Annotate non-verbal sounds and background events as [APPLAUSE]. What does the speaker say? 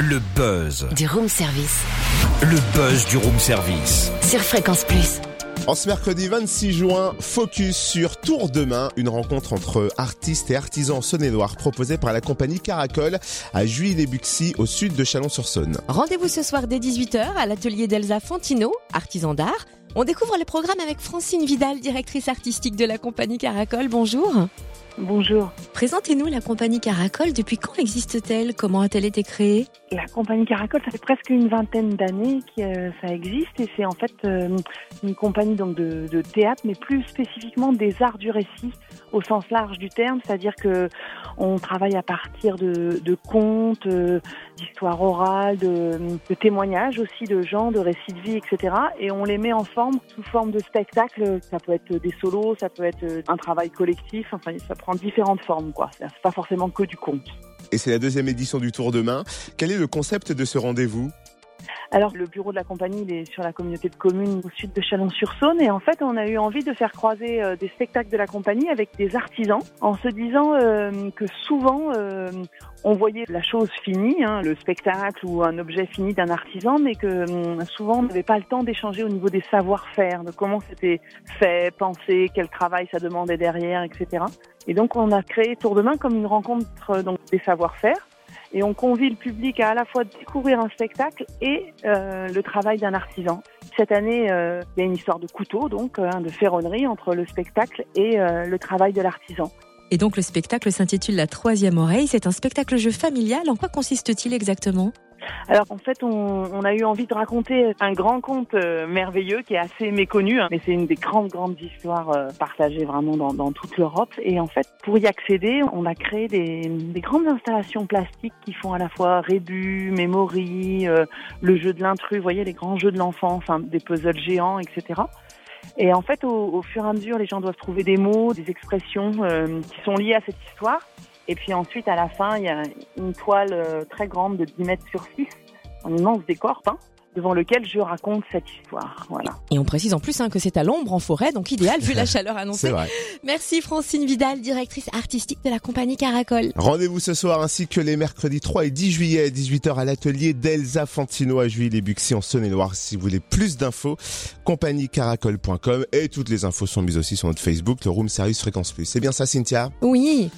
Le buzz. Du room service. Le buzz du room service. Sur Fréquence Plus. En ce mercredi 26 juin, focus sur Tour Demain, une rencontre entre artistes et artisans saône-et-loire proposée par la compagnie Caracol à Juilly-les-Buxy au sud de Chalon-sur-Saône. Rendez-vous ce soir dès 18h à l'atelier d'Elsa Fantino, artisan d'art. On découvre le programme avec Francine Vidal, directrice artistique de la compagnie Caracol. Bonjour. Bonjour. Présentez-nous la compagnie Caracol. Depuis quand existe-t-elle? Comment a-t-elle été créée? La compagnie Caracol, ça fait presque une vingtaine d'années que euh, ça existe et c'est en fait euh, une compagnie donc de, de, théâtre, mais plus spécifiquement des arts du récit au sens large du terme, c'est-à-dire que on travaille à partir de, de contes, euh, d'histoires orales, de, de, témoignages aussi de gens, de récits de vie, etc. Et on les met en forme sous forme de spectacle. Ça peut être des solos, ça peut être un travail collectif. Enfin, ça prend différentes formes, quoi. C'est pas forcément que du conte. Et c'est la deuxième édition du Tour Demain. Quel est le concept de ce rendez-vous? Alors, le bureau de la compagnie, il est sur la communauté de communes au sud de Chalon-sur-Saône. Et en fait, on a eu envie de faire croiser euh, des spectacles de la compagnie avec des artisans, en se disant euh, que souvent, euh, on voyait la chose finie, hein, le spectacle ou un objet fini d'un artisan, mais que hum, souvent, on n'avait pas le temps d'échanger au niveau des savoir-faire, de comment c'était fait, pensé, quel travail ça demandait derrière, etc. Et donc, on a créé Tour de Main comme une rencontre donc, des savoir-faire et on convie le public à à la fois découvrir un spectacle et euh, le travail d'un artisan. Cette année, euh, il y a une histoire de couteau, donc hein, de ferronnerie entre le spectacle et euh, le travail de l'artisan. Et donc le spectacle s'intitule La troisième oreille. C'est un spectacle jeu familial. En quoi consiste-t-il exactement? Alors en fait, on, a eu envie de raconter un grand conte euh, merveilleux qui est assez méconnu, hein, mais c'est une des grandes grandes histoires euh, partagées vraiment dans, toute l'Europe. Et en fait, pour y accéder, on a créé des, grandes installations plastiques qui font à la fois rébus, memory, euh, le jeu de l'intrus, vous voyez les grands jeux de l'enfant, enfin des puzzles géants, etc. Et en fait, au, fur et à mesure, les gens doivent trouver des mots, des expressions qui sont liées à cette histoire. Et puis ensuite, à la fin, il y a une toile euh, très grande de 10 mètres sur 6, un immense décor peint devant lequel je raconte cette histoire. Voilà. Et on précise en plus hein, que c'est à l'ombre, en forêt, donc idéal vu la [LAUGHS] chaleur annoncée. Vrai. Merci Francine Vidal, directrice artistique de la compagnie Caracol. Rendez-vous ce soir ainsi que les mercredis 3 et 10 juillet à 18h à l'atelier d'Elsa Fantino à Juilly-les-Buxy en Saône-et-Loire. Si vous voulez plus d'infos, compagniecaracol.com et toutes les infos sont mises aussi sur notre Facebook, le Room Service Fréquence Plus. C'est bien ça Cynthia? Oui.